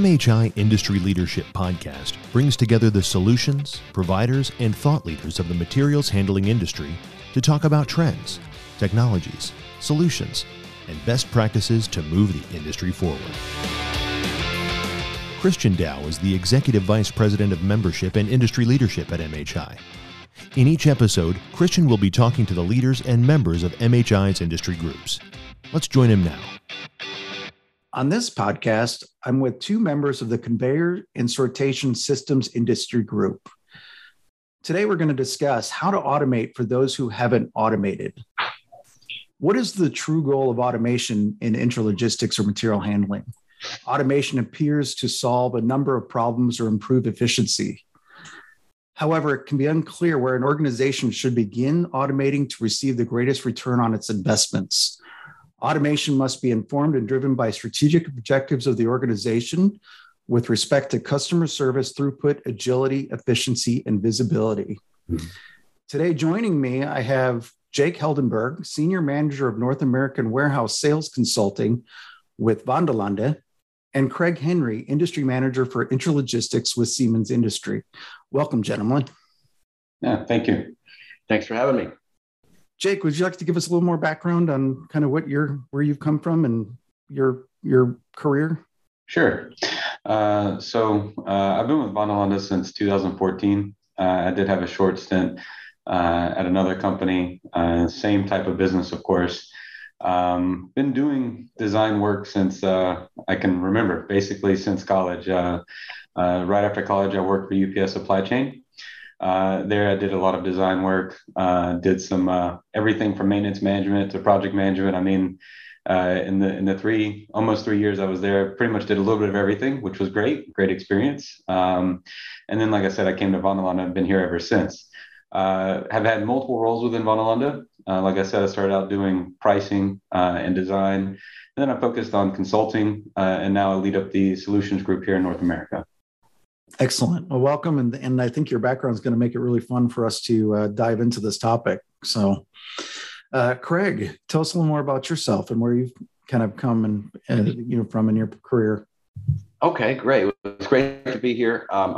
MHI Industry Leadership Podcast brings together the solutions, providers, and thought leaders of the materials handling industry to talk about trends, technologies, solutions, and best practices to move the industry forward. Christian Dow is the Executive Vice President of Membership and Industry Leadership at MHI. In each episode, Christian will be talking to the leaders and members of MHI's industry groups. Let's join him now. On this podcast, I'm with two members of the Conveyor and Sortation Systems Industry Group. Today, we're going to discuss how to automate for those who haven't automated. What is the true goal of automation in intralogistics or material handling? Automation appears to solve a number of problems or improve efficiency. However, it can be unclear where an organization should begin automating to receive the greatest return on its investments. Automation must be informed and driven by strategic objectives of the organization with respect to customer service, throughput, agility, efficiency, and visibility. Mm-hmm. Today, joining me, I have Jake Heldenberg, Senior Manager of North American Warehouse Sales Consulting with Vanderlande, and Craig Henry, Industry Manager for Intralogistics with Siemens Industry. Welcome, gentlemen. Yeah, thank you. Thanks for having me. Jake, would you like to give us a little more background on kind of what you're, where you've come from and your your career? Sure. Uh, so uh, I've been with Vanderlande since 2014. Uh, I did have a short stint uh, at another company, uh, same type of business, of course. Um, been doing design work since uh, I can remember, basically since college. right after college, I worked for UPS Supply Chain. Uh, there, I did a lot of design work, uh, did some uh, everything from maintenance management to project management. I mean, uh, in the in the three almost three years I was there, pretty much did a little bit of everything, which was great, great experience. Um, and then, like I said, I came to Vanderlande. I've been here ever since. Uh, have had multiple roles within Vanderlande. like I said, I started out doing pricing and design, and then I focused on consulting, and now I lead up the solutions group here in North America. Excellent. Well, welcome. And, and I think your background is going to make it really fun for us to uh, dive into this topic. So, uh, Craig, tell us a little more about yourself and where you've kind of come and, uh, you know, from in your career. Okay, great. It's great to be here. Um,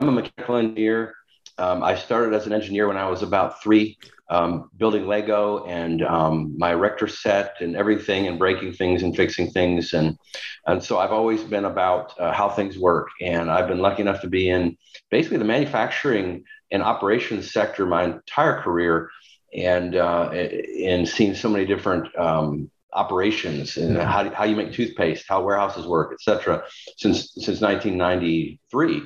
I'm a mechanical engineer. Um, I started as an engineer when I was about three um, building Lego and um, my erector set and everything and breaking things and fixing things. And, and so I've always been about uh, how things work. And I've been lucky enough to be in basically the manufacturing and operations sector my entire career and, uh, and seen so many different um, operations and how, how you make toothpaste, how warehouses work, et cetera, since, since 1993.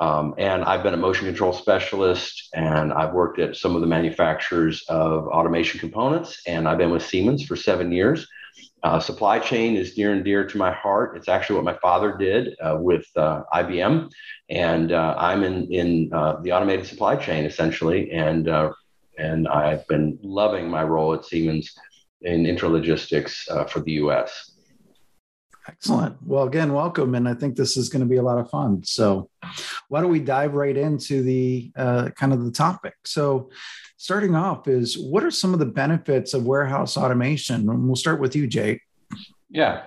Um, and I've been a motion control specialist and I've worked at some of the manufacturers of automation components. And I've been with Siemens for seven years. Uh, supply chain is near and dear to my heart. It's actually what my father did uh, with uh, IBM. And uh, I'm in, in uh, the automated supply chain essentially. And, uh, and I've been loving my role at Siemens in intralogistics for the US. Excellent. Well, again, welcome. And I think this is going to be a lot of fun. So, why don't we dive right into the uh, kind of the topic? So, starting off is what are some of the benefits of warehouse automation? And we'll start with you, Jake. Yeah.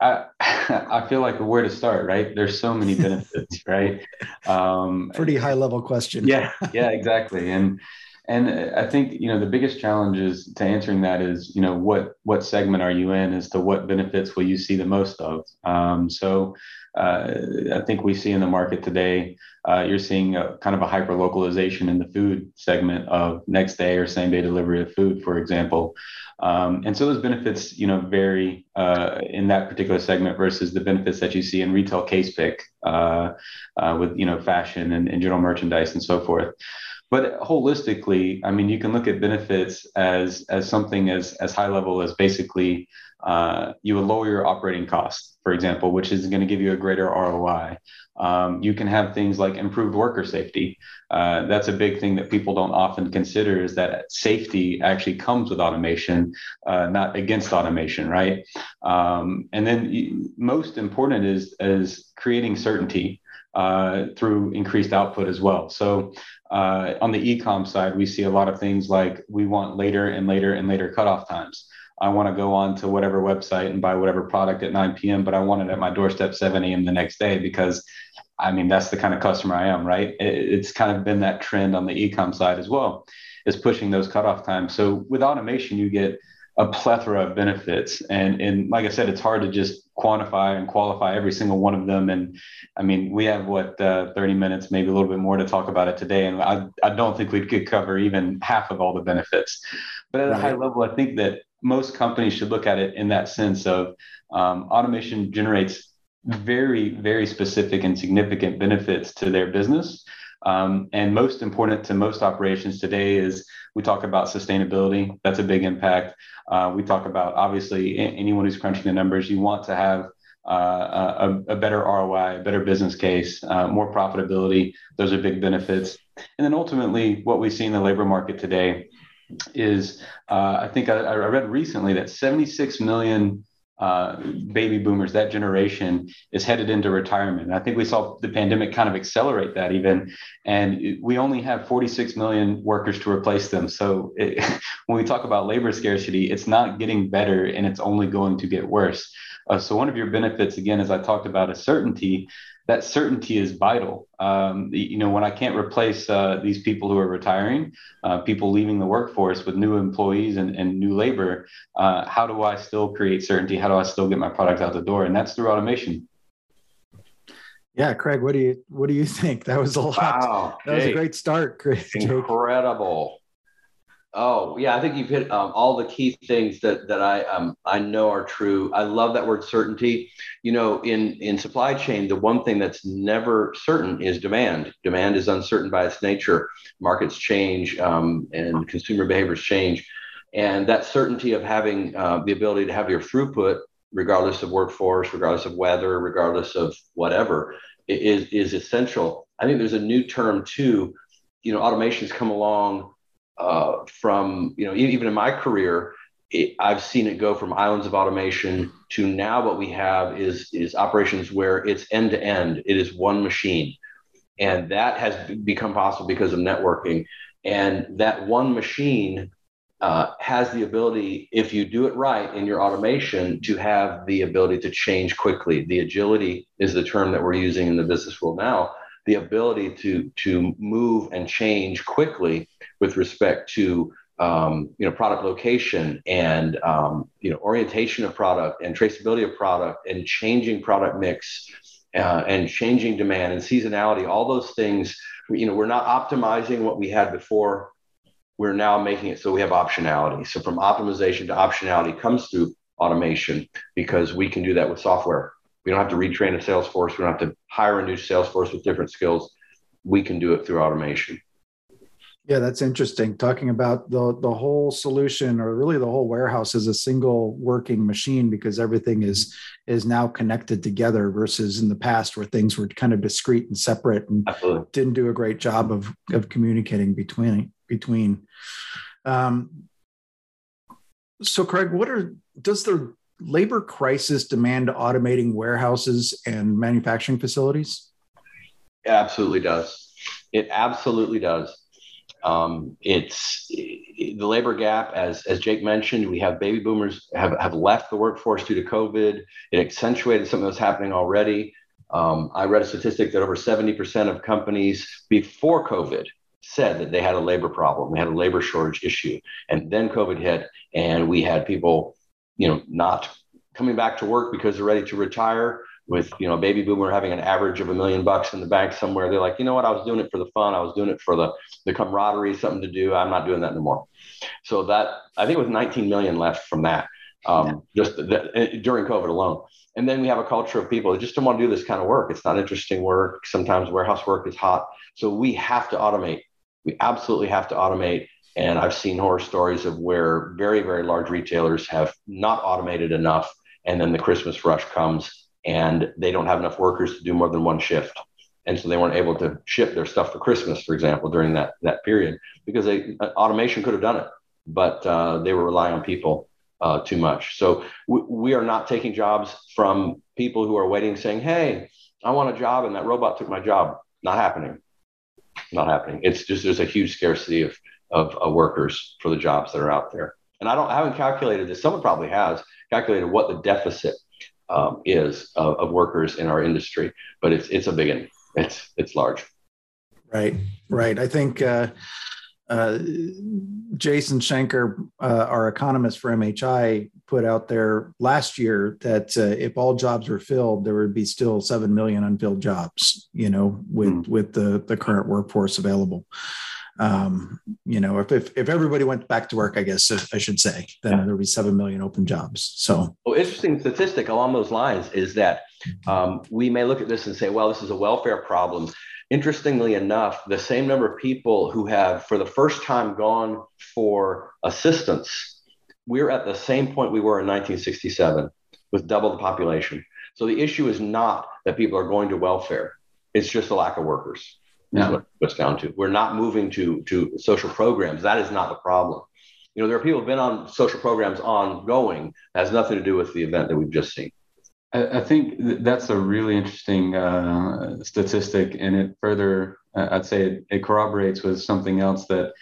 I, I feel like where to start, right? There's so many benefits, right? Um, Pretty high level question. Yeah, yeah, exactly. And and I think you know the biggest challenge is to answering that is you know what what segment are you in as to what benefits will you see the most of. Um, so I think we see in the market today uh, you're seeing a, kind of a hyper localization in the food segment of next day or same day delivery of food, for example. Um, and so those benefits you know vary uh, in that particular segment versus the benefits that you see in retail case pick uh, uh, with you know fashion and, and general merchandise and so forth but holistically i mean you can look at benefits as as something as as high level as basically uh, you will lower your operating costs for example which is going to give you a greater roi um, you can have things like improved worker safety uh, that's a big thing that people don't often consider is that safety actually comes with automation uh, not against automation right um, and then most important is is creating certainty uh, through increased output as well. So uh, on the e-com side, we see a lot of things like we want later and later and later cutoff times. I want to go on to whatever website and buy whatever product at 9 p.m., but I want it at my doorstep 7 a.m. the next day because I mean, that's the kind of customer I am, right? It's kind of been that trend on the e-com side as well, is pushing those cutoff times. So with automation, you get a plethora of benefits. And, and like I said, it's hard to just quantify and qualify every single one of them. And I mean, we have what, uh, 30 minutes, maybe a little bit more to talk about it today. And I, I don't think we could cover even half of all the benefits. But at a high level, I think that most companies should look at it in that sense of um, automation generates very, very specific and significant benefits to their business. Um, and most important to most operations today is we talk about sustainability. That's a big impact. Uh, we talk about obviously anyone who's crunching the numbers, you want to have uh, a, a, better ROI, a better business case, uh, more profitability. Those are big benefits. And then ultimately, what we see in the labor market today is uh, I think I, I, read recently that 76 million uh, baby boomers, that generation is headed into retirement. I think we saw the pandemic kind of accelerate that even, and we only have 46 million workers to replace them. So it, when we talk about labor scarcity, it's not getting better and it's only going to get worse. Uh, so one of your benefits, again, as I talked about, is certainty that certainty is vital. Um, you know, when I can't replace uh, these people who are retiring, uh, people leaving the workforce with new employees and, and new labor, uh, how do I still create certainty? How do I still get my product out the door? And that's through automation. Yeah, Craig, what do you what do you think? That was a lot. Wow, that Jake, was a great start, Craig. Incredible. Oh yeah, I think you've hit um, all the key things that that I um, I know are true. I love that word certainty. You know, in in supply chain, the one thing that's never certain is demand. Demand is uncertain by its nature. Markets change um, and consumer behaviors change, and that certainty of having uh, the ability to have your throughput, regardless of workforce, regardless of weather, regardless of whatever, is is essential. I think there's a new term too. You know, automation's come along uh, from you know even in my career it, I've seen it go from islands of automation to now what we have is is operations where it's end to end it is one machine. And that has become possible because of networking. And that one machine uh, has the ability if you do it right in your automation to have the ability to change quickly. The agility is the term that we're using in the business world now. The ability to to move and change quickly with respect to um, you know product location and um, you know orientation of product and traceability of product and changing product mix uh, and changing demand and seasonality all those things you know we're not optimizing what we had before we're now making it so we have optionality so from optimization to optionality comes through automation because we can do that with software we don't have to retrain a sales force. We don't have to hire a new sales force with different skills. We can do it through automation. Yeah, that's interesting. Talking about the the whole solution, or really the whole warehouse, as a single working machine because everything is is now connected together. Versus in the past, where things were kind of discrete and separate, and Absolutely. didn't do a great job of of communicating between between. Um, so, Craig, what are does the labor crisis demand automating warehouses and manufacturing facilities? It absolutely does. It absolutely does. Um, it's the labor gap, as as Jake mentioned. We have baby boomers have have left the workforce due to COVID. It accentuated something that's happening already. Um, I read a statistic that over 70% of companies before COVID said that they had a labor problem, they had a labor shortage issue, and then COVID hit, and we had people you know, not coming back to work because they're ready to retire with, you know, baby boomer having an average of a million bucks in the bank somewhere. They're like, you know what? I was doing it for the fun. I was doing it for the, the camaraderie, something to do. I'm not doing that anymore. So that, I think it was 19 million left from that, um, just the, eh, during COVID alone. And then we have a culture of people that just don't want to do this kind of work. It's not interesting work. Sometimes warehouse work is hot. So we have to automate. We absolutely have to automate and I've seen horror stories of where very, very large retailers have not automated enough. And then the Christmas rush comes and they don't have enough workers to do more than one shift. And so they weren't able to ship their stuff for Christmas, for example, during that, that period because they, uh, automation could have done it, but uh, they were relying on people uh, too much. So w- we are not taking jobs from people who are waiting, saying, Hey, I want a job, and that robot took my job. Not happening. Not happening. It's just there's a huge scarcity of of, of workers for the jobs that are out there. and I don't I haven't calculated this. Someone probably has calculated what the deficit um, is of, of, workers in our industry, but it's it's a big one. It's it's large. Right, right. I think uh, uh, Jason Schenker, uh, our economist for MHI, put out there last year that uh, if all jobs were filled, there would be still seven million unfilled jobs. You know, with mm. with the the current workforce available um, you know, if, if, if everybody went back to work, I guess I should say, then yeah. there'd be 7 million open jobs. So, well, interesting statistic along those lines is that um, we may look at this and say, well, this is a welfare problem. Interestingly enough, the same number of people who have, for the first time, gone for assistance, we're at the same point we were in 1967 with double the population. So the issue is not that people are going to welfare, it's just a lack of workers yeah. what it's down to. We're not moving to to social programs. That is not the problem. You know, there are people who've been on social programs ongoing. That has nothing to do with the event that we've just seen. I, I think th- that's a really interesting uh, statistic, and it further, uh, I'd say, it, it corroborates with something else that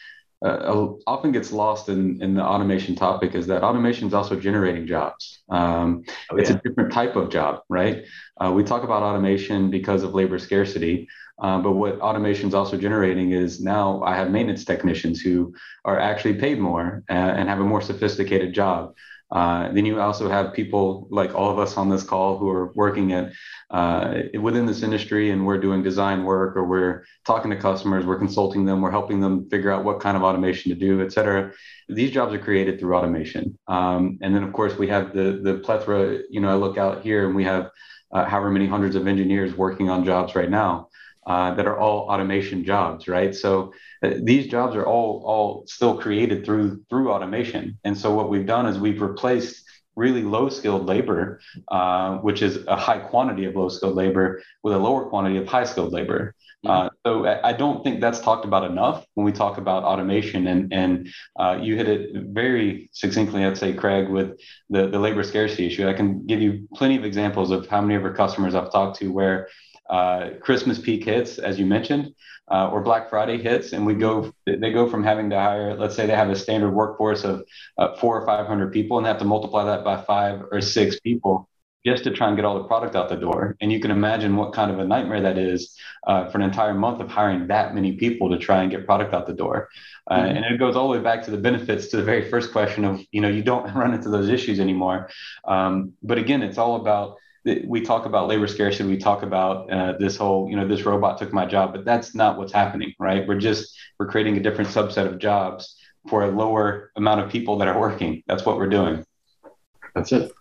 uh, often gets lost in, in the automation topic is that automation is also generating jobs. Um, oh, yeah. It's a different type of job, right? Uh, we talk about automation because of labor scarcity, uh, but what automation is also generating is now I have maintenance technicians who are actually paid more uh, and have a more sophisticated job. Uh, then you also have people like all of us on this call who are working at uh, within this industry, and we're doing design work, or we're talking to customers, we're consulting them, we're helping them figure out what kind of automation to do, et cetera. These jobs are created through automation, um, and then of course we have the the plethora. You know, I look out here, and we have uh, however many hundreds of engineers working on jobs right now. Uh, that are all automation jobs, right? So uh, these jobs are all all still created through through automation. And so what we've done is we've replaced really low skilled labor, uh, which is a high quantity of low skilled labor, with a lower quantity of high skilled labor. Mm-hmm. Uh, so I don't think that's talked about enough when we talk about automation. And and uh, you hit it very succinctly, I'd say, Craig, with the the labor scarcity issue. I can give you plenty of examples of how many of our customers I've talked to where uh, Christmas peak hits, as you mentioned, uh, or Black Friday hits, and we go, they go from having to hire, let's say they have a standard workforce of uh, four or 500 people and they have to multiply that by five or six people just to try and get all the product out the door. And you can imagine what kind of a nightmare that is uh, for an entire month of hiring that many people to try and get product out the door. Uh, mm-hmm. And it goes all the way back to the benefits to the very first question of, you know, you don't run into those issues anymore. Um, but again, it's all about we talk about labor scarcity we talk about uh, this whole you know this robot took my job but that's not what's happening right? We're just we're creating a different subset of jobs for a lower amount of people that are working. That's what we're doing. That's it.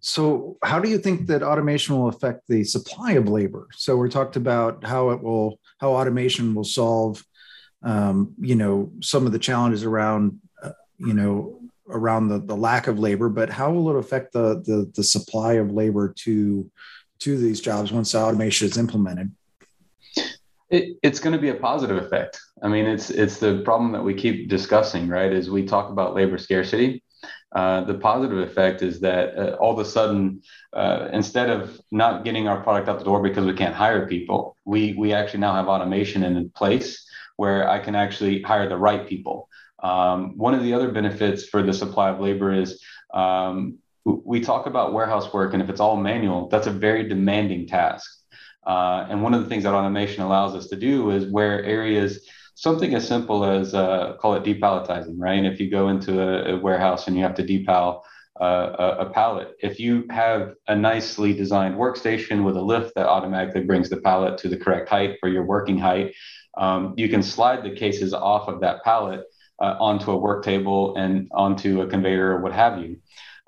So how do you think that automation will affect the supply of labor? So we talked about how it will how automation will solve um, you know some of the challenges around uh, you know around the, the lack of labor, but how will it affect the, the, the supply of labor to, to these jobs once automation is implemented? It, it's going to be a positive effect. I mean, it's it's the problem that we keep discussing, right? As we talk about labor scarcity. Uh, the positive effect is that uh, all of a sudden, uh, instead of not getting our product out the door because we can't hire people, we we actually now have automation in place where I can actually hire the right people. Um, one of the other benefits for the supply of labor is um, we talk about warehouse work, and if it's all manual, that's a very demanding task. Uh, and one of the things that automation allows us to do is where areas, something as simple as uh, call it depalletizing, right? And if you go into a, a warehouse and you have to depal uh, a, a, pallet, if you have a nicely designed workstation with a lift that automatically brings the pallet to the correct height for your working height, um, you can slide the cases off of that pallet uh, onto a work table and onto a conveyor or what have you.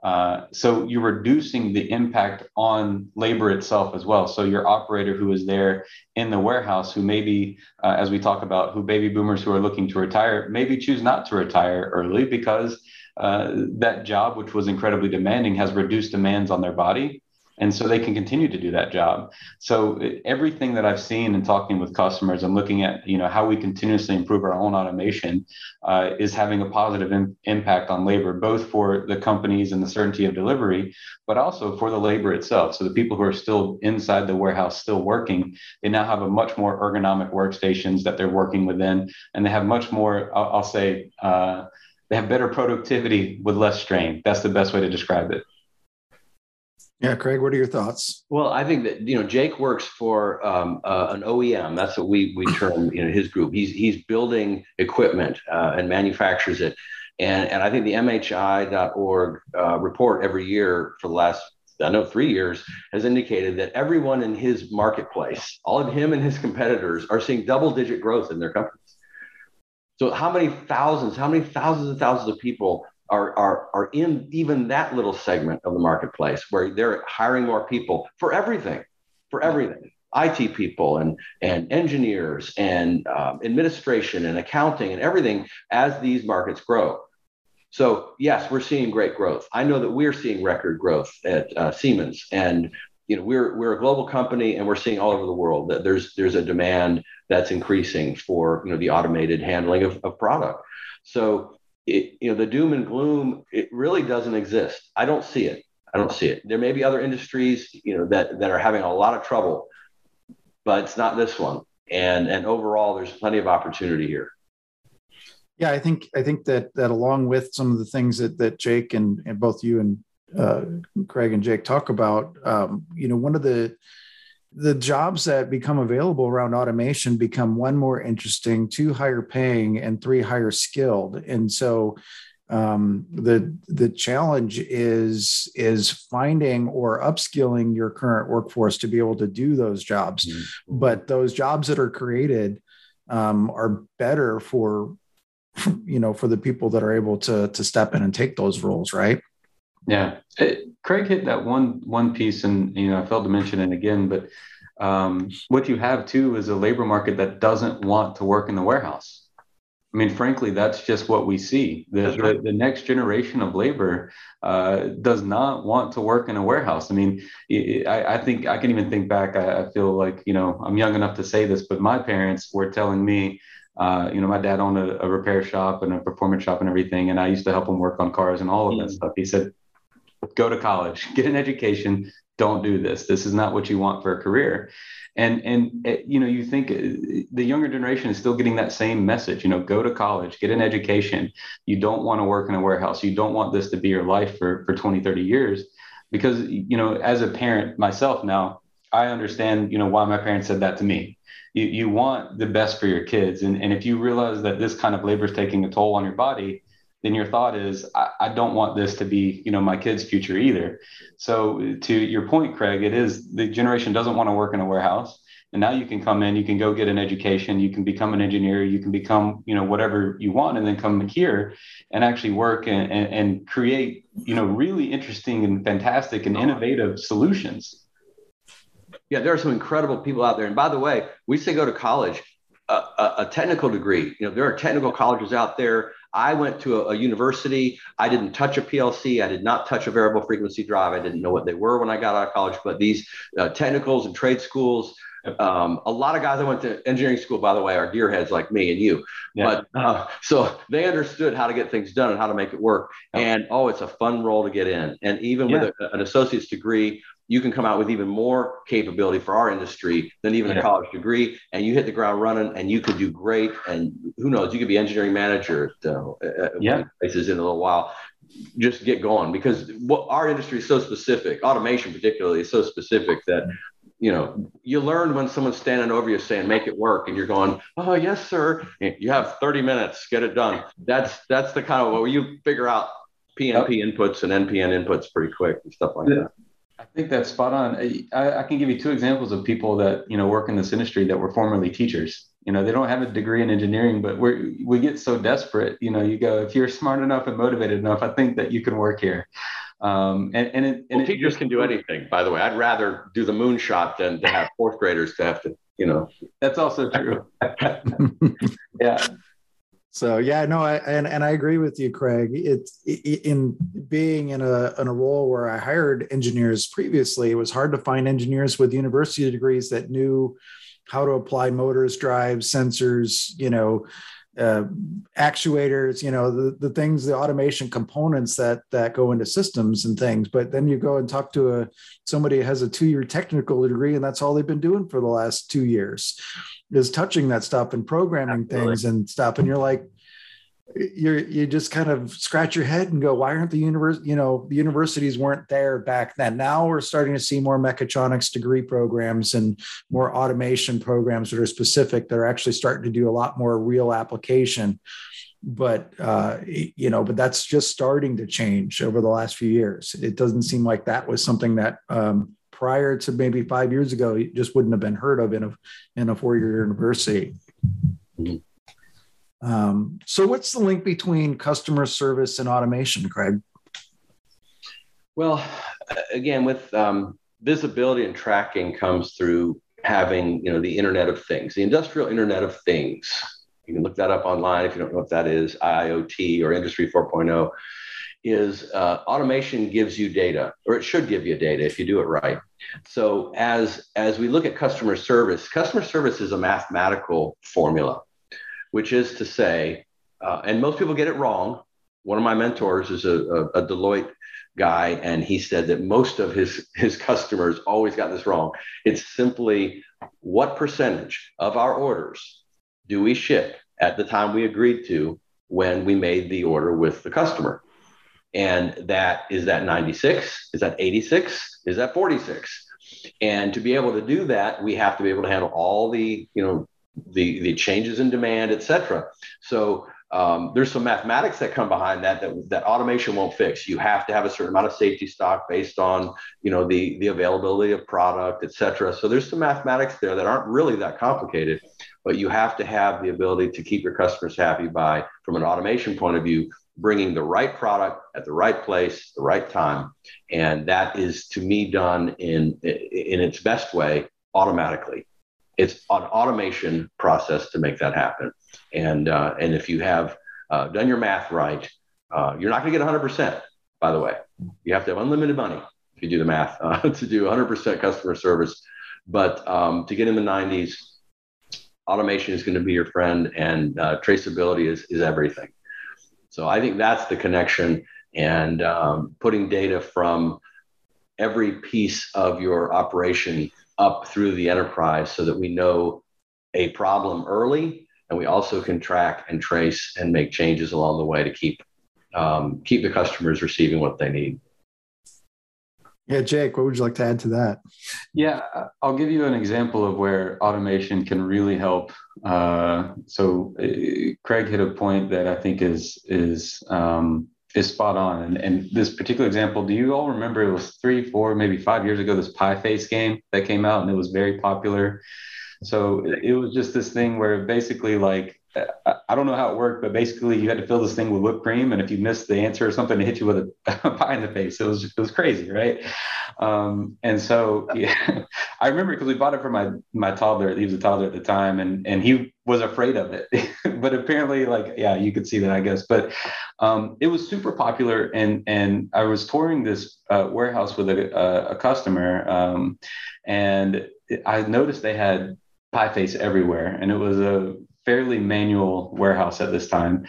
Uh, so you're reducing the impact on labor itself as well. So your operator who is there in the warehouse, who maybe, uh, as we talk about, who baby boomers who are looking to retire, maybe choose not to retire early because uh, that job, which was incredibly demanding, has reduced demands on their body and so they can continue to do that job so everything that i've seen in talking with customers and looking at you know how we continuously improve our own automation uh, is having a positive in, impact on labor both for the companies and the certainty of delivery but also for the labor itself so the people who are still inside the warehouse still working they now have a much more ergonomic workstations that they're working within and they have much more i'll, I'll say uh, they have better productivity with less strain. That's the best way to describe it. Yeah, Craig, what are your thoughts? Well, I think that you know Jake works for um, uh, an OEM. That's what we we term you know his group. He's he's building equipment uh, and manufactures it, and and I think the MHI.org uh, report every year for the last I know three years has indicated that everyone in his marketplace, all of him and his competitors, are seeing double digit growth in their companies. So how many thousands, how many thousands and thousands of people are, are, are in even that little segment of the marketplace where they're hiring more people for everything, for everything. IT people and, and engineers and um, administration and accounting and everything as these markets grow. So yes, we're seeing great growth. I know that we're seeing record growth at uh, Siemens, and you know we're we're a global company, and we're seeing all over the world that there's there's a demand that's increasing for you know the automated handling of, of product. So it, you know the doom and gloom it really doesn't exist. I don't see it. I don't see it. There may be other industries you know that that are having a lot of trouble, but it's not this one. And and overall, there's plenty of opportunity here. Yeah, I think I think that that along with some of the things that that Jake and, and both you and uh, Craig and Jake talk about, um, you know, one of the the jobs that become available around automation become one more interesting, two higher paying, and three higher skilled. And so um, the the challenge is is finding or upskilling your current workforce to be able to do those jobs. Mm-hmm. But those jobs that are created um, are better for you know for the people that are able to to step in and take those roles right yeah it, craig hit that one one piece and you know i failed to mention it again but um, what you have too is a labor market that doesn't want to work in the warehouse i mean frankly that's just what we see the, the, the, next generation of labor uh, does not want to work in a warehouse i mean I, I think i can even think back I, I feel like you know i'm young enough to say this but my parents were telling me uh, you know, my dad owned a, a, repair shop and a performance shop and everything, and I used to help him work on cars and all of that mm. stuff. He said, "Go to college, get an education. Don't do this. This is not what you want for a career." And and eh, you know, you think eh, the younger generation is still getting that same message. You know, go to college, get an education. You don't want to work in a warehouse. You don't want this to be your life for for 20, 30 years, because you know, as a parent myself now, I understand you know why my parents said that to me you, you want the best for your kids. And, and if you realize that this kind of labor is taking a toll on your body, then your thought is, I, I, don't want this to be, you know, my kid's future either. So to your point, Craig, it is the generation doesn't want to work in a warehouse. And now you can come in, you can go get an education, you can become an engineer, you can become, you know, whatever you want, and then come here and actually work and, and, and create, you know, really interesting and fantastic and innovative solutions yeah, there are some incredible people out there. And by the way, we say go to college, a, a, a technical degree. You know, there are technical colleges out there. I went to a, a, university. I didn't touch a PLC. I did not touch a variable frequency drive. I didn't know what they were when I got out of college. But these uh, technicals and trade schools, um, a lot of guys that went to engineering school, by the way, are gearheads like me and you. Yeah. But uh, so they understood how to get things done and how to make it work. And oh, it's a fun role to get in. And even yeah. with a, an associate's degree, you can come out with even more capability for our industry than even yeah. a college degree and you hit the ground running and you could do great and who knows you could be engineering manager at, uh, yeah. places in a little while just get going because what our industry is so specific automation particularly is so specific that you know you learn when someone's standing over you saying make it work and you're going oh yes sir you have 30 minutes get it done that's that's the kind of where you figure out pnp inputs and npn inputs pretty quick and stuff like that I think that's spot on. I, I, can give you two examples of people that you know work in this industry that were formerly teachers. You know, they don't have a degree in engineering, but we we get so desperate. You know, you go if you're smart enough and motivated enough, I think that you can work here. Um, and and, it, and well, teachers can do anything. By the way, I'd rather do the moonshot than to have fourth graders to have to. You know, that's also true. yeah. So yeah, no, I, and and I agree with you, Craig. It's in being in a in a role where I hired engineers previously. It was hard to find engineers with university degrees that knew how to apply motors, drives, sensors, you know, uh, actuators, you know, the the things, the automation components that that go into systems and things. But then you go and talk to a somebody who has a two year technical degree, and that's all they've been doing for the last two years is touching that stuff and programming Absolutely. things and stuff. And you're like, you you just kind of scratch your head and go, why aren't the universe, you know, the universities weren't there back then. Now we're starting to see more mechatronics degree programs and more automation programs that are specific that are actually starting to do a lot more real application. But uh, you know, but that's just starting to change over the last few years. It doesn't seem like that was something that um, prior to maybe five years ago just wouldn't have been heard of in a in a four year university. Mm-hmm. Um, so, what's the link between customer service and automation, Craig? Well, again, with um, visibility and tracking comes through having you know the Internet of Things, the industrial Internet of Things. You can look that up online if you don't know what that is. IoT or Industry 4.0 is uh, automation gives you data, or it should give you data if you do it right. So as as we look at customer service, customer service is a mathematical formula which is to say, uh, and most people get it wrong. One of my mentors is a, a, a Deloitte guy, and he said that most of his his customers always got this wrong. It's simply what percentage of our orders do we ship at the time we agreed to when we made the order with the customer? And that is that 96? Is that 86? Is that 46? And to be able to do that, we have to be able to handle all the, you know, the the changes in demand, et cetera. So um, there's some mathematics that come behind that, that that automation won't fix. You have to have a certain amount of safety stock based on you know the the availability of product, et cetera. So there's some mathematics there that aren't really that complicated, but you have to have the ability to keep your customers happy by, from an automation point of view, bringing the right product at the right place, the right time, and that is to me done in in its best way automatically it's an automation process to make that happen. And uh, and if you have uh, done your math right, uh, you're not going to get 100%. By the way, you have to have unlimited money if you do the math uh, to do 100% customer service. But um, to get in the 90s, automation is going to be your friend, and uh, traceability is is everything. So I think that's the connection, and um, putting data from every piece of your operation up through the enterprise so that we know a problem early and we also can track and trace and make changes along the way to keep um, keep the customers receiving what they need. Yeah, Jake, what would you like to add to that? Yeah, I'll give you an example of where automation can really help. Uh, so, uh, Craig hit a point that I think is is um, is spot on. And, and this particular example, do you all remember it was three, four, maybe five years ago, this Pie Face game that came out and it was very popular. So it was just this thing where basically like I don't know how it worked, but basically you had to fill this thing with whipped cream, and if you missed the answer or something, it hit you with a, pie in the face. It was it was crazy, right? Um, and so yeah, I remember because we bought it for my my toddler. He was a toddler at the time, and and he was afraid of it. but apparently, like yeah, you could see that, I guess. But um, it was super popular, and and I was touring this uh, warehouse with a, a, a customer, um, and I noticed they had pie face everywhere, and it was a fairly manual warehouse at this time.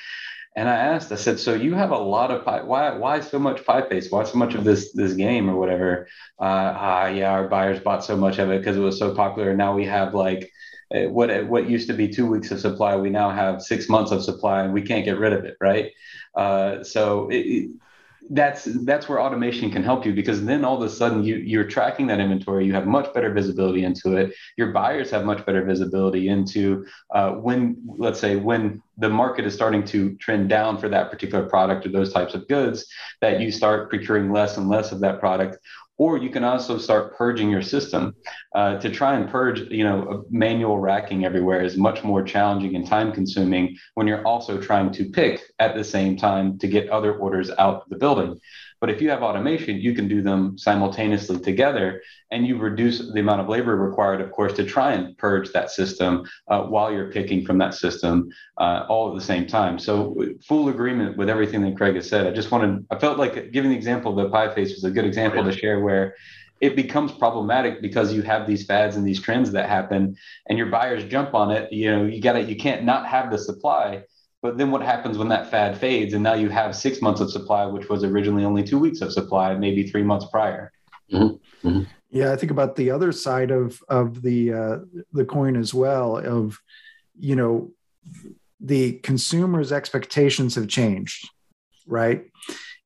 And I asked, I said, so you have a lot of. Why, why so much pie face? Why so much of this, this game or whatever? Uh, ah, yeah, our buyers bought so much of it because it was so popular. And now we have like eh, what, what used to be two weeks of supply. We now have six months of supply and we can't get rid of it. Right. Uh, so it, that's that's where automation can help you because then all of a sudden you you're tracking that inventory you have much better visibility into it your buyers have much better visibility into uh, when let's say when the market is starting to trend down for that particular product or those types of goods that you start procuring less and less of that product or you can also start purging your system uh, to try and purge you know manual racking everywhere is much more challenging and time consuming when you're also trying to pick at the same time to get other orders out of the building but if you have automation, you can do them simultaneously together, and you reduce the amount of labor required, of course, to try and purge that system uh, while you're picking from that system uh, all at the same time. So, full agreement with everything that Craig has said. I just wanted, I felt like giving the example of the pie face was a good example to share where it becomes problematic because you have these fads and these trends that happen and your buyers jump on it you know you gotta you can't not have the supply but then what happens when that fad fades and now you have six months of supply, which was originally only two weeks of supply, maybe three months prior? Mm-hmm. Mm-hmm. Yeah, I think about the other side of of the uh, the coin as well. Of you know, the consumer's expectations have changed, right?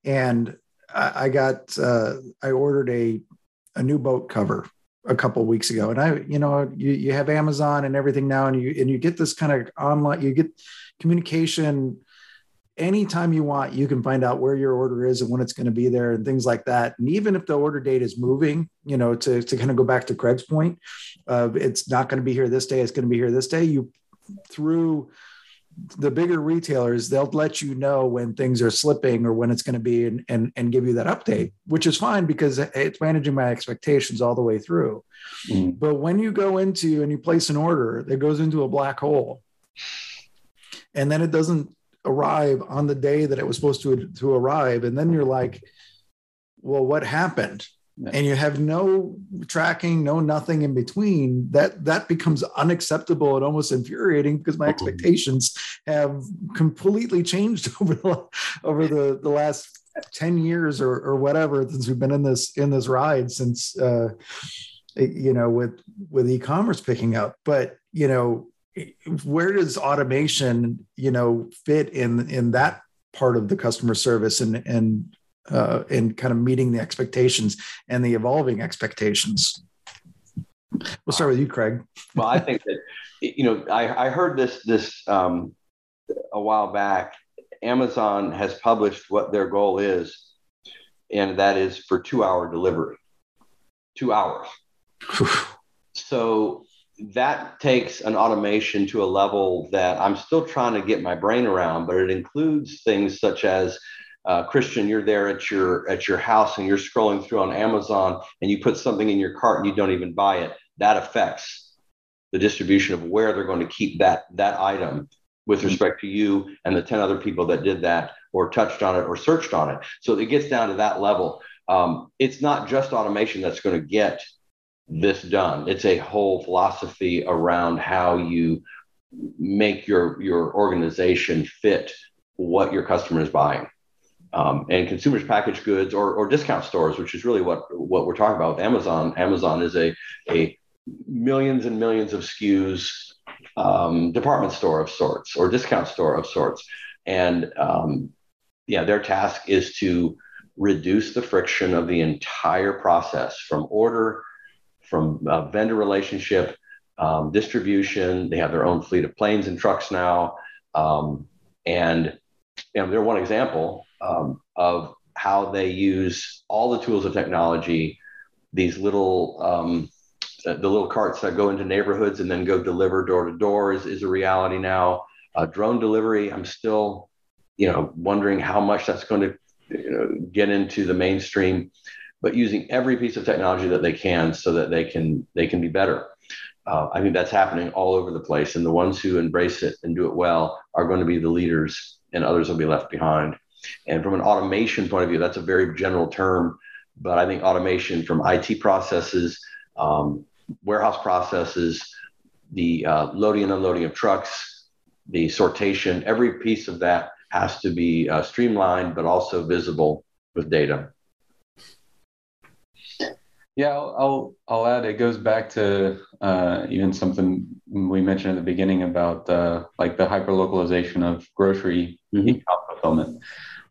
And I, I got uh, I ordered a a new boat cover a couple weeks ago, and I you know you you have Amazon and everything now, and you and you get this kind of online you get communication anytime you want. You can find out where your order is and when it's going to be there and things like that. And even if the order date is moving you know to, to kind of go back to craig's point uh, it's not going to be here this day it's going to be here this day you through the bigger retailers they'll let you know when things are slipping or when it's going to be and, and and give you that update which is fine because it's managing my expectations all the way through mm. but when you go into and you place an order that goes into a black hole and then it doesn't arrive on the day that it was supposed to to arrive and then you're like well what happened and you have no tracking no nothing in between that that becomes unacceptable and almost infuriating because my expectations have completely changed over the over the the last 10 years or, or whatever since we've been in this in this ride since uh you know with with e-commerce picking up. But you know where does automation you know fit in in that part of the customer service and and uh, in kind of meeting the expectations and the evolving expectations. We'll start with you, Craig. well, I think that you know I, I heard this this um, a while back. Amazon has published what their goal is, and that is for two hour delivery. Two hours. so that takes an automation to a level that I'm still trying to get my brain around, but it includes things such as uh, Christian, you're there at your at your house and you're scrolling through on Amazon and you put something in your cart and you don't even buy it. That affects the distribution of where they're going to keep that that item with respect to you and the 10 other people that did that or touched on it or searched on it. So it gets down to that level. Um, it's not just automation that's going to get this done. It's a whole philosophy around how you make your your organization fit what your customer is buying um, and consumers packaged goods or, or discount stores, which is really what, what we're talking about with Amazon. Amazon is a, a millions and millions of SKUs um, department store of sorts or discount store of sorts. And um, yeah, their task is to reduce the friction of the entire process from order, from uh, vendor relationship, um, distribution. They have their own fleet of planes and trucks now. Um, and you know, they're one example um, of how they use all the tools of technology, these little um, the little carts that go into neighborhoods and then go deliver door to door is, is a reality now. Uh, drone delivery, I'm still, you know, wondering how much that's going to you know, get into the mainstream, but using every piece of technology that they can so that they can they can be better. Uh, I think that's happening all over the place, and the ones who embrace it and do it well are going to be the leaders, and others will be left behind. And from an automation point of view, that's a very general term, but I think automation from IT processes, um, warehouse processes, the uh, loading and unloading of trucks, the sortation, every piece of that has to be uh, streamlined, but also visible with data. Yeah, I'll, I'll, I'll add. It goes back to uh, even something we mentioned at the beginning about uh, like the hyper localization of grocery mm-hmm. fulfillment.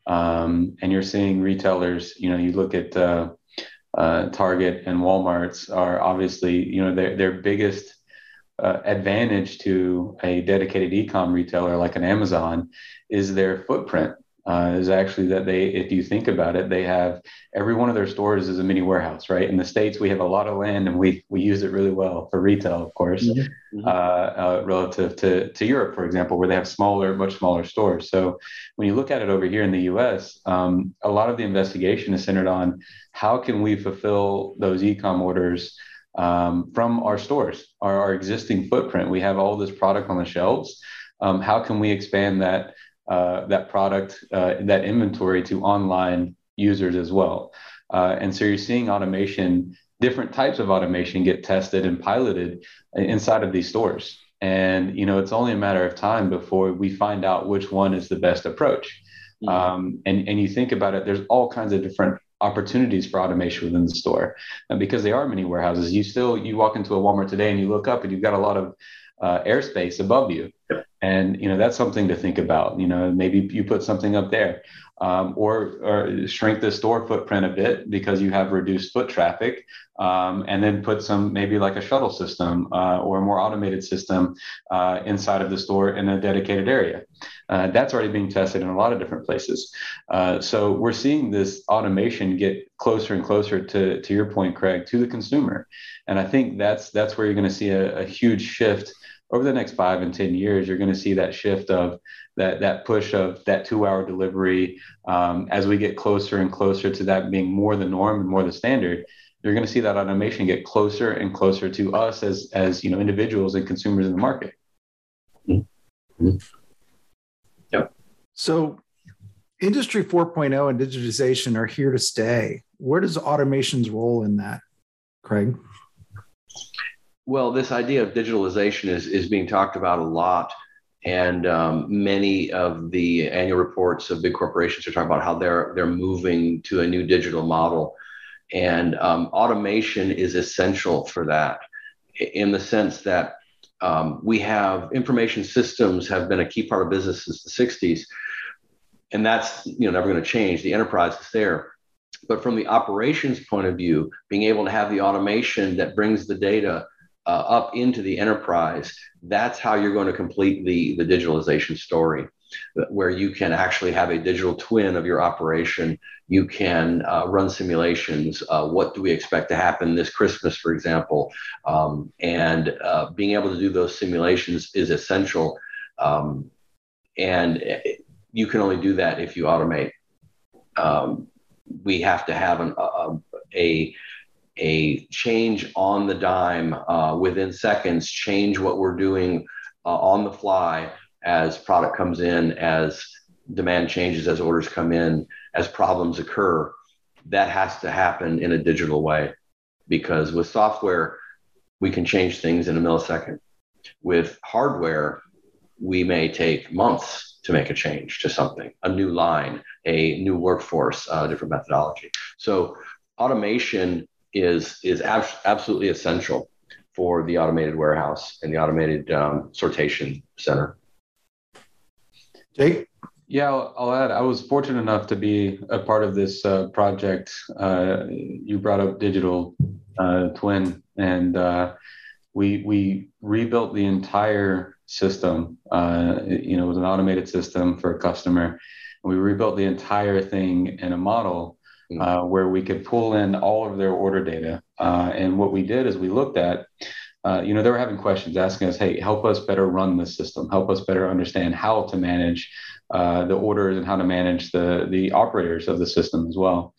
Um, and you're seeing retailers, you know, you look at uh, uh, Target and Walmart's are obviously, you know, their, their biggest uh, advantage to a dedicated e-com retailer like an Amazon is their footprint uh, is actually that they, if you think about it, they have every one of their stores is a mini warehouse, right? In the states, we have a lot of land, and we we use it really well for retail, of course, mm-hmm. uh, uh, relative to to Europe, for example, where they have smaller, much smaller stores. So when you look at it over here in the U.S., um, a lot of the investigation is centered on how can we fulfill those e-com orders. Um, from our stores, our, our existing footprint, we have all this product on the shelves. Um, how can we expand that uh, that product, uh, that inventory to online users as well. Uh, and so you're seeing automation, different types of automation get tested and piloted inside of these stores. And you know, it's only a matter of time before we find out which one is the best approach. Mm-hmm. Um, and and you think about it, there's all kinds of different opportunities for automation within the store, and because they are many warehouses, you still you walk into a Walmart today and you look up and you've got a lot of uh, airspace above you. And you know that's something to think about. You know, maybe you put something up there, um, or or shrink the store footprint a bit because you have reduced foot traffic, um, and then put some maybe like a shuttle system uh, or a more automated system uh, inside of the store in a dedicated area. Uh, that's already being tested in a lot of different places. Uh, so we're seeing this automation get closer and closer to to your point, Craig, to the consumer, and I think that's that's where you're going to see a, a huge shift over the next five and 10 years, you're going to see that shift of that, that push of that two hour delivery. Um, as we get closer and closer to that being more the norm and more the standard, you're going to see that automation get closer and closer to us as, as you know, individuals and consumers in the market. Mm-hmm. Yep. So industry 4.0 and digitization are here to stay. Where does automation's role in that, Craig? Well, this idea of digitalization is, is being talked about a lot. And um, many of the annual reports of big corporations are talking about how they're, they're moving to a new digital model. And um, automation is essential for that in the sense that um, we have information systems have been a key part of business since the 60s. And that's you know never going to change. The enterprise is there. But from the operations point of view, being able to have the automation that brings the data uh, up into the enterprise, that's how you're going to complete the, the digitalization story, where you can actually have a digital twin of your operation. You can uh, run simulations. Uh, what do we expect to happen this Christmas, for example? Um, and uh, being able to do those simulations is essential. Um, and you can only do that if you automate. Um, we have to have an, a, a a change on the dime uh, within seconds, change what we're doing uh, on the fly as product comes in, as demand changes, as orders come in, as problems occur. That has to happen in a digital way because with software, we can change things in a millisecond. With hardware, we may take months to make a change to something, a new line, a new workforce, a uh, different methodology. So automation is is ab- absolutely essential for the automated warehouse and the automated um, sortation center. Jake? Yeah, I'll, I'll, add. I was fortunate enough to be a part of this uh, project. Uh, you brought up digital uh, twin, and uh, we we rebuilt the entire system. Uh, you know, it was an automated system for a customer. We rebuilt the entire thing in a model. Uh, where we could pull in all of their order data. Uh, and what we did is we looked at, uh, you know, they were having questions asking us, hey, help us better run the system, help us better understand how to manage uh, the orders and how to manage the, the operators of the system as well.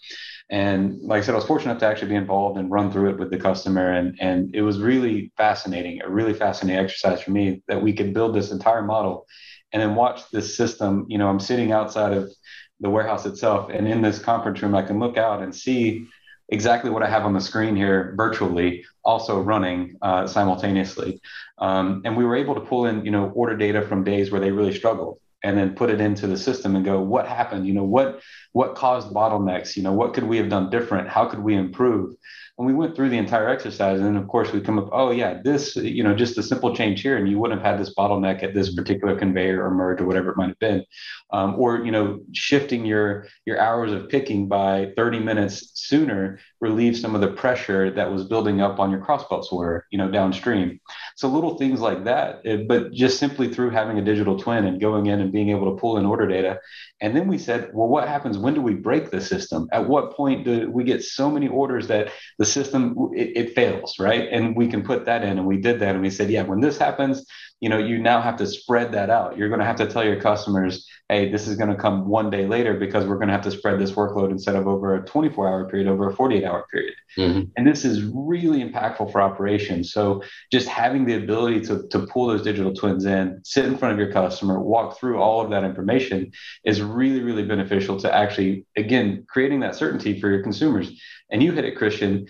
And like I said, I was fortunate enough to actually be involved and run through it with the customer. And, and it was really fascinating, a really fascinating exercise for me that we could build this entire model and then watch this system. You know, I'm sitting outside of the warehouse itself. And in this conference room, I can look out and see exactly what I have on the screen here virtually, also running uh, simultaneously. Um, and we were able to pull in, you know, order data from days where they really struggled and then put it into the system and go, what happened? You know, what what caused bottlenecks? You know, what could we have done different? How could we improve? And we went through the entire exercise, and then of course we come up, oh yeah, this, you know, just a simple change here, and you wouldn't have had this bottleneck at this particular conveyor or merge or whatever it might have been, um, or you know, shifting your your hours of picking by 30 minutes sooner relieves some of the pressure that was building up on your crossbelt sorter, you know, downstream. So little things like that, eh, but just simply through having a digital twin and going in and being able to pull in order data, and then we said, well, what happens when do we break the system? At what point do we get so many orders that the system it, it, fails right and we can put that in and we did that and we said yeah when this happens you know you now have to spread that out you're going to have to tell your customers hey this is going to come one day later because we're going to have to spread this workload instead of over a 24 hour period over a 48 hour period. Mm-hmm. and this is really impactful for operations. So just having the ability to, to pull those digital twins in sit in front of your customer walk through all of that information is really really beneficial to actually again creating that certainty for your consumers. And you hit it christian.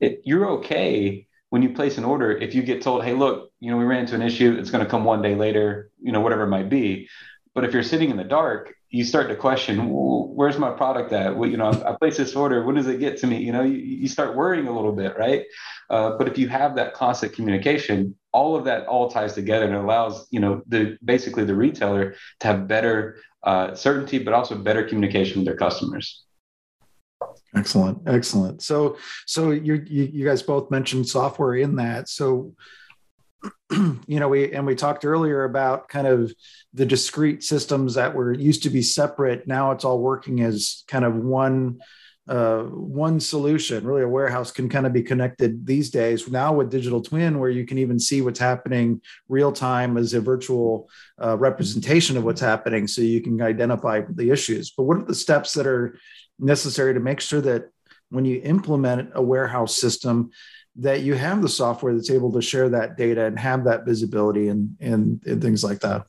It, you're okay when you place an order if you get told, hey, look, you know, we ran into an issue, it's going to come one day later, you know, whatever it might be. But if you're sitting in the dark, you start to question, where's my product at? Well, you know, I, I place this order. When does it get to me? You know, you, you start worrying a little bit, right? Uh, but if you have that constant communication, all of that all ties together and allows you know the basically the retailer to have better uh, certainty, but also better communication with their customers. Excellent, excellent. So, so you you guys both mentioned software in that. So, you know, we and we talked earlier about kind of the discrete systems that were used to be separate. Now it's all working as kind of one uh, one solution. Really, a warehouse can kind of be connected these days now with digital twin, where you can even see what's happening real time as a virtual uh, representation of what's happening, so you can identify the issues. But what are the steps that are necessary to make sure that when you implement a warehouse system, that you have the software that's able to share that data and have that visibility and and, and things like that?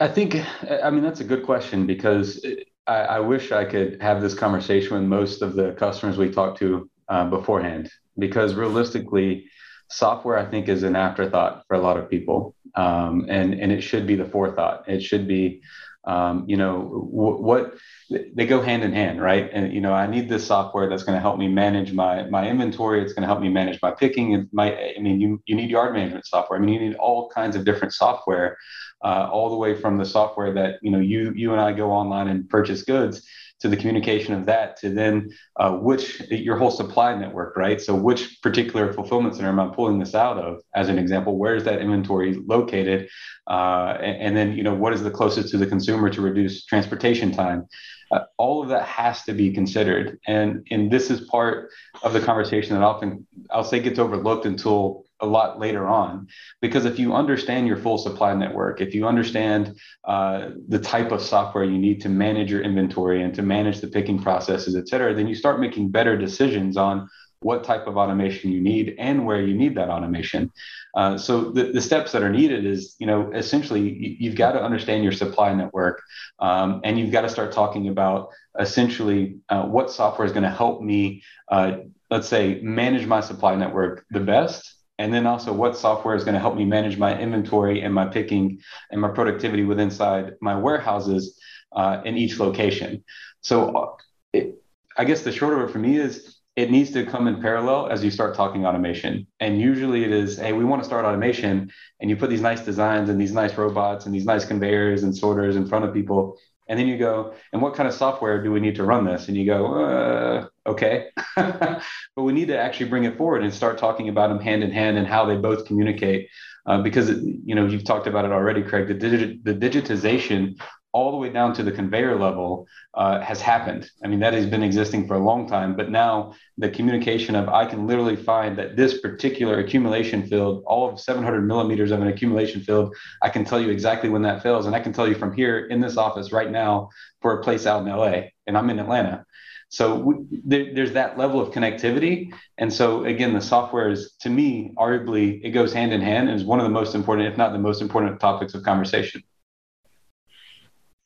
I think, I mean, that's a good question because I, I, wish I could have this conversation with most of the customers we talk to uh, beforehand, because realistically, software I think is an afterthought for a lot of people, um, and and it should be the forethought. It should be, um, you know, w- what they go hand in hand, right? And you know, I need this software that's going to help me manage my my inventory. It's going to help me manage my picking. It might, I mean, you you need yard management software. I mean, you need all kinds of different software uh, all the way from the software that you know you you and I go online and purchase goods to the communication of that to then uh, which your whole supply network, right? So which particular fulfillment center am I pulling this out of? As an example, where is that inventory located? Uh, and, and, then you know what is the closest to the consumer to reduce transportation time? Uh, all of that has to be considered, and and this is part of the conversation that often I'll say gets overlooked until a lot later on. Because if you understand your full supply network if you understand uh, the type of software you need to manage your inventory and to manage the picking processes et cetera then you start making better decisions on what type of automation you need and where you need that automation. Uh, so the, the steps that are needed is you know essentially you've got to understand your supply network um, and you've got to start talking about essentially uh, what software is going to help me uh, let's say manage my supply network the best and then also what software is going to help me manage my inventory and my picking and my productivity with inside my warehouses uh, in each location. So uh, it, i guess the short of it for me is it needs to come in parallel as you start talking automation and usually it is hey we want to start automation and you put these nice designs and these nice robots and these nice conveyors and sorters in front of people and then you go, and what kind of software do we need to run this? And you go, uh, okay. but we need to actually bring it forward and start talking about them hand in hand and how they both communicate. Uh, because, you know, you've talked about it already, Craig, the, digit, the digitization all the way down to the conveyor level uh, has happened. I mean, that has been existing for a long time, but now the communication of I can literally find that this particular accumulation field, all of 700 millimeters of an accumulation field, I can tell you exactly when that fails. And I can tell you from here in this office right now for a place out in LA, and I'm in Atlanta. So we, there, there's that level of connectivity. And so again, the software is, to me, arguably, it goes hand in hand and is one of the most important, if not the most important topics of conversation.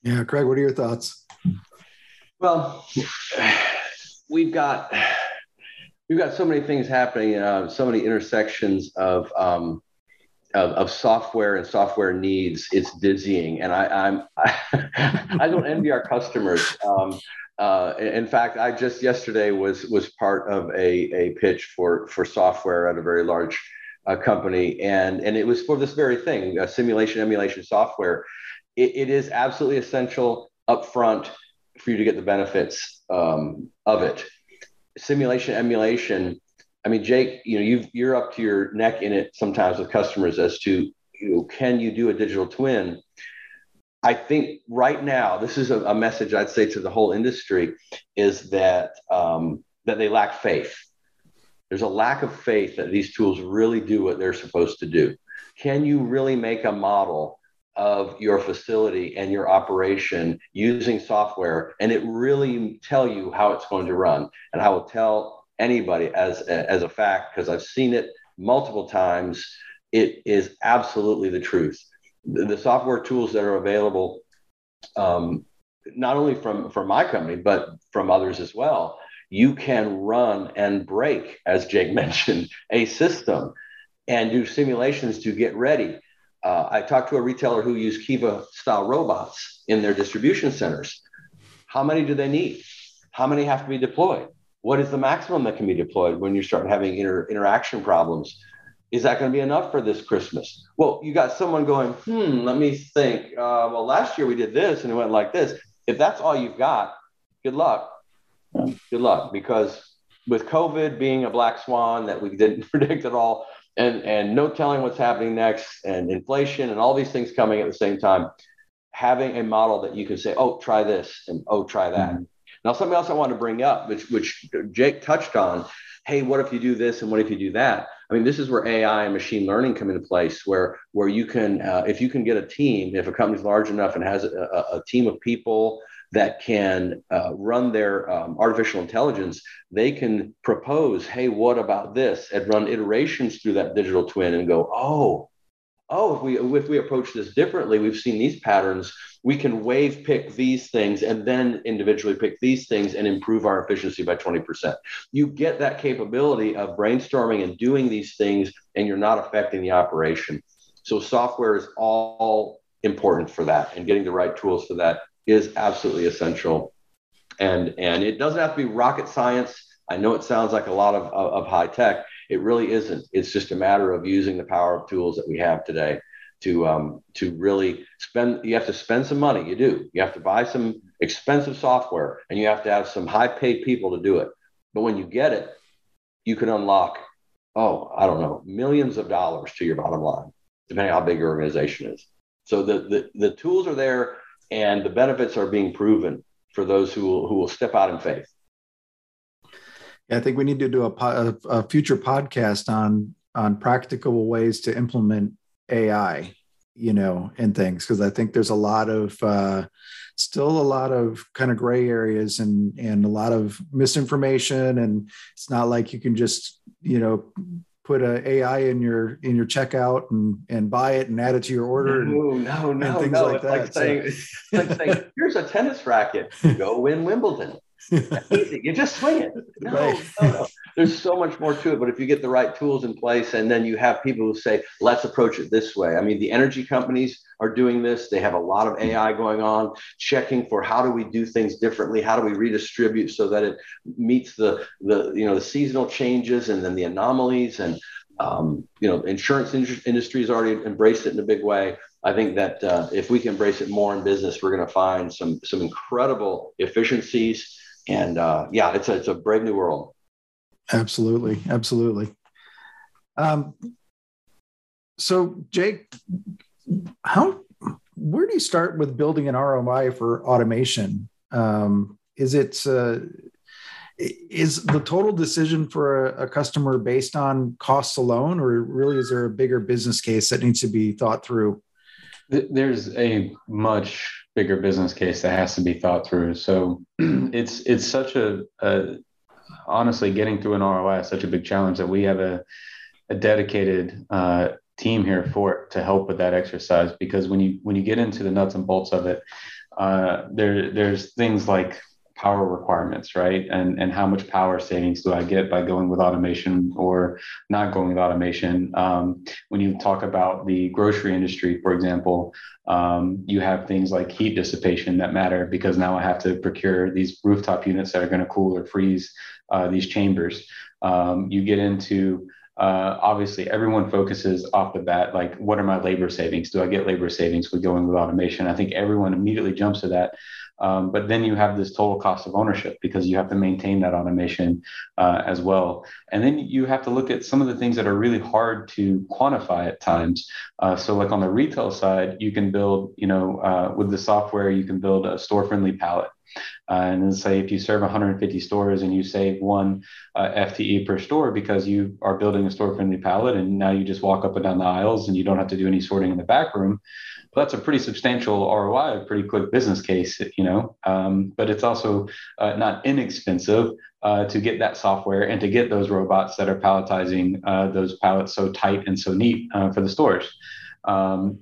Yeah, Craig, what are your thoughts? Well, we've got we've got so many things happening, uh, so many intersections of, um, of, of software and software needs. It's dizzying, and I, I'm I, I don't envy our customers. Um, uh, in fact, I just yesterday was was part of a, a pitch for for software at a very large uh, company, and and it was for this very thing, simulation emulation software it, it is absolutely essential upfront for you to get the benefits um, of it. Simulation, emulation. I mean, Jake, you know, you you're up to your neck in it sometimes with customers as to you know, can you do a digital twin? I think right now, this is a, a message I'd say to the whole industry is that um, that they lack faith. There's a lack of faith that these tools really do what they're supposed to do. Can you really make a model of your facility and your operation using software and it really tell you how it's going to run and i will tell anybody as as a fact because i've seen it multiple times. It is absolutely the truth. The, the software tools that are available um, not only from from my company but from others as well you can run and break as jake mentioned a system and do simulations to get ready uh, I talked to a retailer who used Kiva style robots in their distribution centers. How many do they need? How many have to be deployed? What is the maximum that can be deployed when you start having inter- interaction problems? is that going to be enough for this Christmas? Well, you got someone going, hmm, let me think. Uh, well, last year we did this and it went like this. If that's all you've got, good luck. Good luck. Because with COVID being a black swan that we didn't predict at all, and, and no telling what's happening next, and inflation and all these things coming at the same time, having a model that you can say, oh, try this and oh, try that. Mm-hmm. Now, something else I want to bring up, which, which Jake touched on, hey, what if you do this and what if you do that? I mean, this is where AI and machine learning come into place, where where you can, uh, if you can get a team, if a company's large enough and has a, a team of people that can uh, run their um, artificial intelligence, they can propose, hey, what about this, and run iterations through that digital twin and go, oh, oh, if we if we approach this differently, we've seen these patterns. We can wave pick these things and then individually pick these things and improve our efficiency by 20%. You get that capability of brainstorming and doing these things, and you're not affecting the operation. So software is all important for that, and getting the right tools for that is absolutely essential. And and it doesn't have to be rocket science. I know it sounds like a lot of, of, of high tech, it really isn't. It's just a matter of using the power of tools that we have today to um, to really spend. You have to spend some money. You do. You have to buy some expensive software, and you have to have some high paid people to do it. But when you get it, you can unlock, oh, I don't know, millions of dollars to your bottom line, depending how big your organization is. So the the, the tools are there, and the benefits are being proven for those who will, who will step out in faith. Yeah, I think we need to do a, a, future podcast on on practical ways to implement AI, you know, and things because I think there's a lot of uh, still a lot of kind of gray areas and and a lot of misinformation, and it's not like you can just you know put a AI in your in your checkout and and buy it and add it to your order. No, and, no, no, and things no. Like it's that. like saying, so. like saying, here's a tennis racket. Go win Wimbledon easy. You just swing it. No, right. no, no. There's so much more to it. But if you get the right tools in place and then you have people who say, let's approach it this way. I mean, the energy companies are doing this. They have a lot of AI going on, checking for how do we do things differently? How do we redistribute so that it meets the, the you know, the seasonal changes and then the anomalies and um, you know, insurance in- industry has already embraced it in a big way. I think that uh, if we can embrace it more in business, we're going to find some some incredible efficiencies and uh, yeah, it's a, it's a brave new world. Absolutely, absolutely. Um, so, Jake, how where do you start with building an ROI for automation? Um, is it uh, is the total decision for a, a, customer based on costs alone, or really is there a bigger business case that needs to be thought through? There's a much bigger business case that has to be thought through. So it's it's such a, a, honestly getting through an ROI is such a big challenge that we have a a dedicated uh, team here for to help with that exercise because when you when you get into the nuts and bolts of it, uh, there there's things like power requirements, right? And and how much power savings do I get by going with automation or not going with automation? Um, when you talk about the grocery industry, for example, um, you have things like heat dissipation that matter because now I have to procure these rooftop units that are going to cool or freeze uh, these chambers. Um, you get into uh, obviously everyone focuses off the bat like what are my labor savings do i get labor savings with going with automation i think everyone immediately jumps to that um, but then you have this total cost of ownership because you have to maintain that automation uh, as well. And then you have to look at some of the things that are really hard to quantify at times. Uh, so, like on the retail side, you can build, you know, uh, with the software, you can build a store friendly pallet. Uh, and then say if you serve 150 stores and you save one uh, FTE per store because you are building a store friendly pallet and now you just walk up and down the aisles and you don't have to do any sorting in the back room, well, that's a pretty substantial ROI, a pretty quick business case, you know. Um, but it's also uh, not inexpensive uh, to get that software and to get those robots that are palletizing uh, those pallets so tight and so neat uh, for the stores. Um,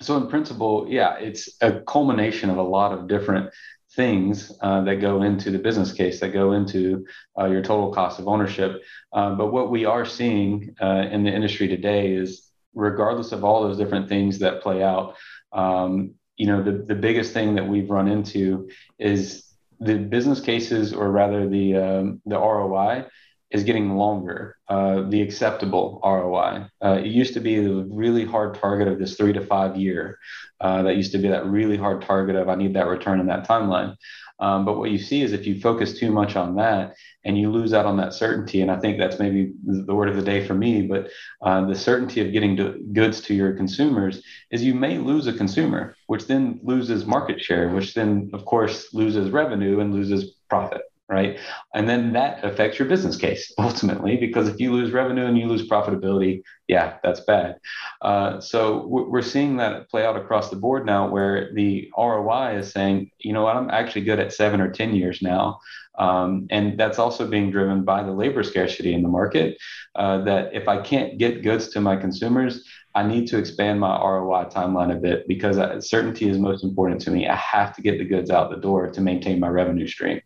so in principle, yeah, it's a culmination of a lot of different things uh, that go into the business case that go into uh, your total cost of ownership. Uh, but what we are seeing uh, in the industry today is, regardless of all those different things that play out, um, you know, the, the biggest thing that we've run into is the business cases, or rather the um, the ROI, is getting longer, uh, the acceptable ROI. Uh, it used to be the really hard target of this three to five year. Uh, that used to be that really hard target of I need that return in that timeline. Um, but what you see is if you focus too much on that and you lose out on that certainty, and I think that's maybe the word of the day for me, but uh, the certainty of getting to goods to your consumers is you may lose a consumer, which then loses market share, which then, of course, loses revenue and loses profit right? And then that affects your business case ultimately, because if you lose revenue and you lose profitability, yeah, that's bad. Uh, so we're seeing that play out across the board now, where the ROI is saying, you know what, I'm actually good at seven or 10 years now. Um, and that's also being driven by the labor scarcity in the market. Uh, that if I can't get goods to my consumers, I need to expand my ROI timeline a bit because uh, certainty is most important to me. I have to get the goods out the door to maintain my revenue stream.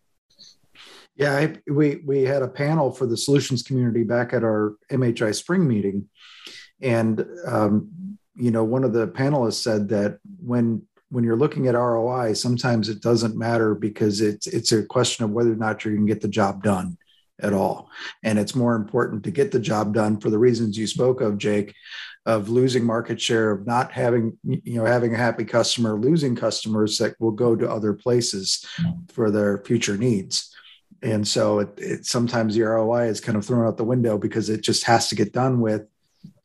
Yeah, I, we we had a panel for the solutions community back at our MHI spring meeting, and um, you know one of the panelists said that when when you're looking at ROI, sometimes it doesn't matter because it's it's a question of whether or not you can get the job done at all, and it's more important to get the job done for the reasons you spoke of, Jake, of losing market share, of not having you know having a happy customer, losing customers that will go to other places for their future needs and so it, it, sometimes the ROI is kind of thrown out the window because it just has to get done with.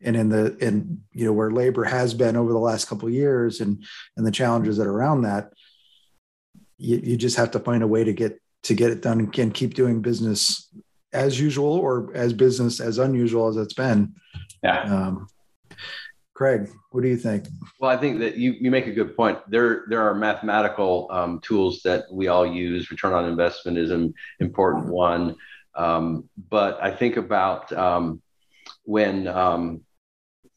And in the in you know where labor has been over the last couple of years and and the challenges that are around that, you, you just have to find a way to get to get it done and can keep doing business as usual or as business as unusual as it's been. Yeah. Um, Craig, what do you think? Well, I think that you, you make a good point. There there are mathematical um, tools that we all use. Return on investment is an important one. Um, but I think about um, when um,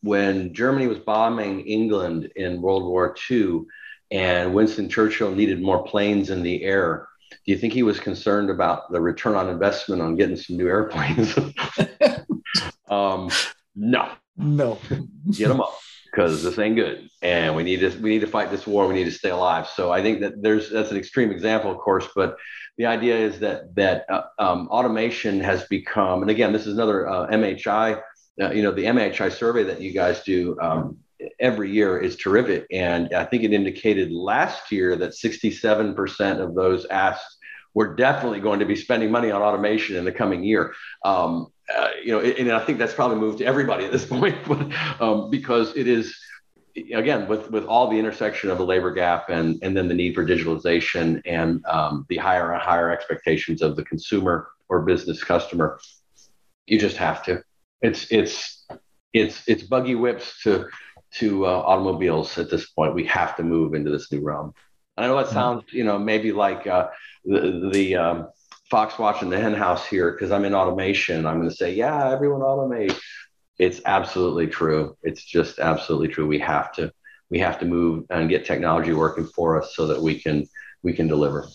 when Germany was bombing England in World War II, and Winston Churchill needed more planes in the air. Do you think he was concerned about the return on investment on getting some new airplanes? um, no, no. Get them up because this ain't good, and we need to we need to fight this war. We need to stay alive. So I think that there's that's an extreme example, of course, but the idea is that that uh, um, automation has become, and again, this is another uh, MHI. Uh, you know, the MHI survey that you guys do um, every year is terrific, and I think it indicated last year that 67% of those asked were definitely going to be spending money on automation in the coming year. Um, uh, you know, and I think that's probably moved to everybody at this point, but, um, because it is again with with all the intersection of the labor gap and and then the need for digitalization and um, the higher and higher expectations of the consumer or business customer, you just have to. It's it's it's it's buggy whips to to uh, automobiles at this point. We have to move into this new realm. I know that mm-hmm. sounds, you know, maybe like uh, the the um, fox watching the hen house here because I'm in automation. I'm going to say, yeah, everyone automate. It's absolutely true. It's just absolutely true. We have to we have to move and get technology working for us so that we can we can deliver.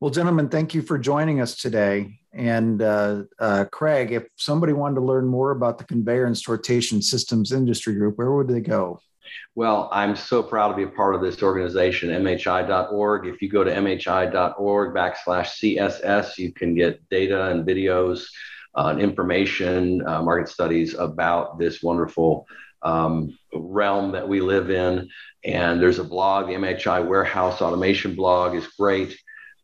Well, gentlemen, thank you for joining us today. And uh, uh, Craig, if somebody wanted to learn more about the conveyor and sortation systems industry group, where would they go? Well, I'm so proud to be a part of this organization, MHI.org. If you go to MHI.org backslash CSS, you can get data and videos uh, and information, uh, market studies about this wonderful um, realm that we live in. And there's a blog, the MHI Warehouse Automation blog is great.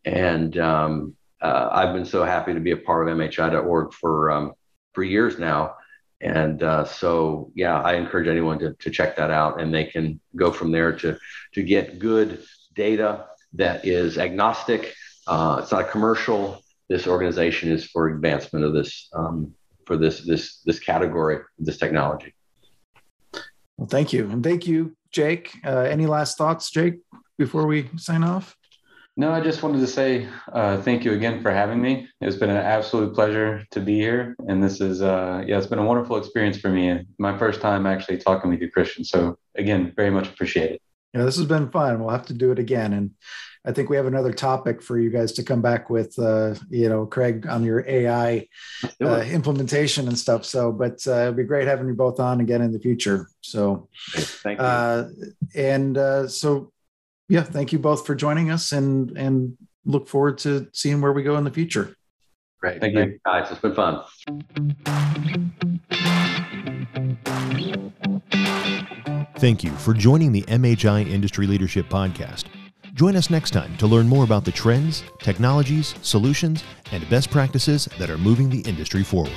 And um, uh, I've been so happy to be a part of MHI.org for, um, for years now. And uh, so, yeah, I encourage anyone to, to check that out and they can go from there to, to get good data that is agnostic. Uh, it's not a commercial. This organization is for advancement of this, um, for this, this, this category, this technology. Well, thank you. And thank you, Jake. Uh, any last thoughts, Jake, before we sign off? No, I just wanted to say uh, thank you again for having me. It's been an absolute pleasure to be here, and this is uh, yeah, it's been a wonderful experience for me. My first time actually talking with you, Christian. So again, very much appreciate it. Yeah, this has been fun. We'll have to do it again, and I think we have another topic for you guys to come back with. Uh, you know, Craig on your AI uh, implementation and stuff. So, but uh, it'd be great having you both on again in the future. So, thank you. Uh, and uh, so yeah, thank you both for joining us and and look forward to seeing where we go in the future. Great. Thank Thank you. guys. It's been fun. Thank you for joining the MHI Industry Leadership Podcast. Join us next time to learn more about the trends, technologies, solutions, and best practices that are moving the industry forward.